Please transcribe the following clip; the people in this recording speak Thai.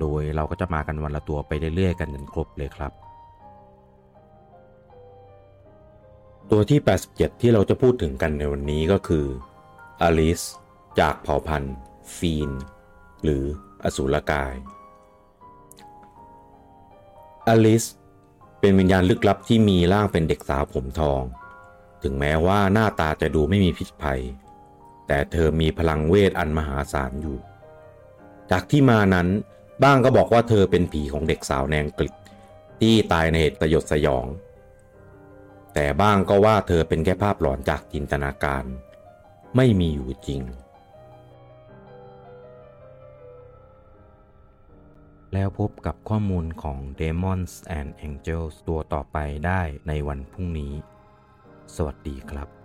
โดยเราก็จะมากันวันละตัวไปเรื่อยๆ กันจนครบเลยครับ ตัวที่ 87 ที่เราจะพูดถึงกันในวันนี้ก็คืออลิสจากเผ่าพันธุ์ฟีน หรืออสูรกายอลิสเป็นวิญญาณลึกลับที่มีร่างเป็นเด็กสาวผมทอง ถึงแม้ว่าหน้าตาจะดูไม่มีพิษภัย แต่เธอมีพลังเวทอันมหาศาลอยู่ จากที่มานั้น บ้างก็บอกว่าเธอเป็นผีของเด็กสาวแนงกฤษ ที่ตายในเหตุสยดสยอง แต่บ้างก็ว่าเธอเป็นแค่ภาพหลอนจากจินตนาการ ไม่มีอยู่จริง แล้วพบกับข้อมูลของ Demons and Angels ตัวต่อไปได้ในวันพรุ่งนี้ สวัสดีครับ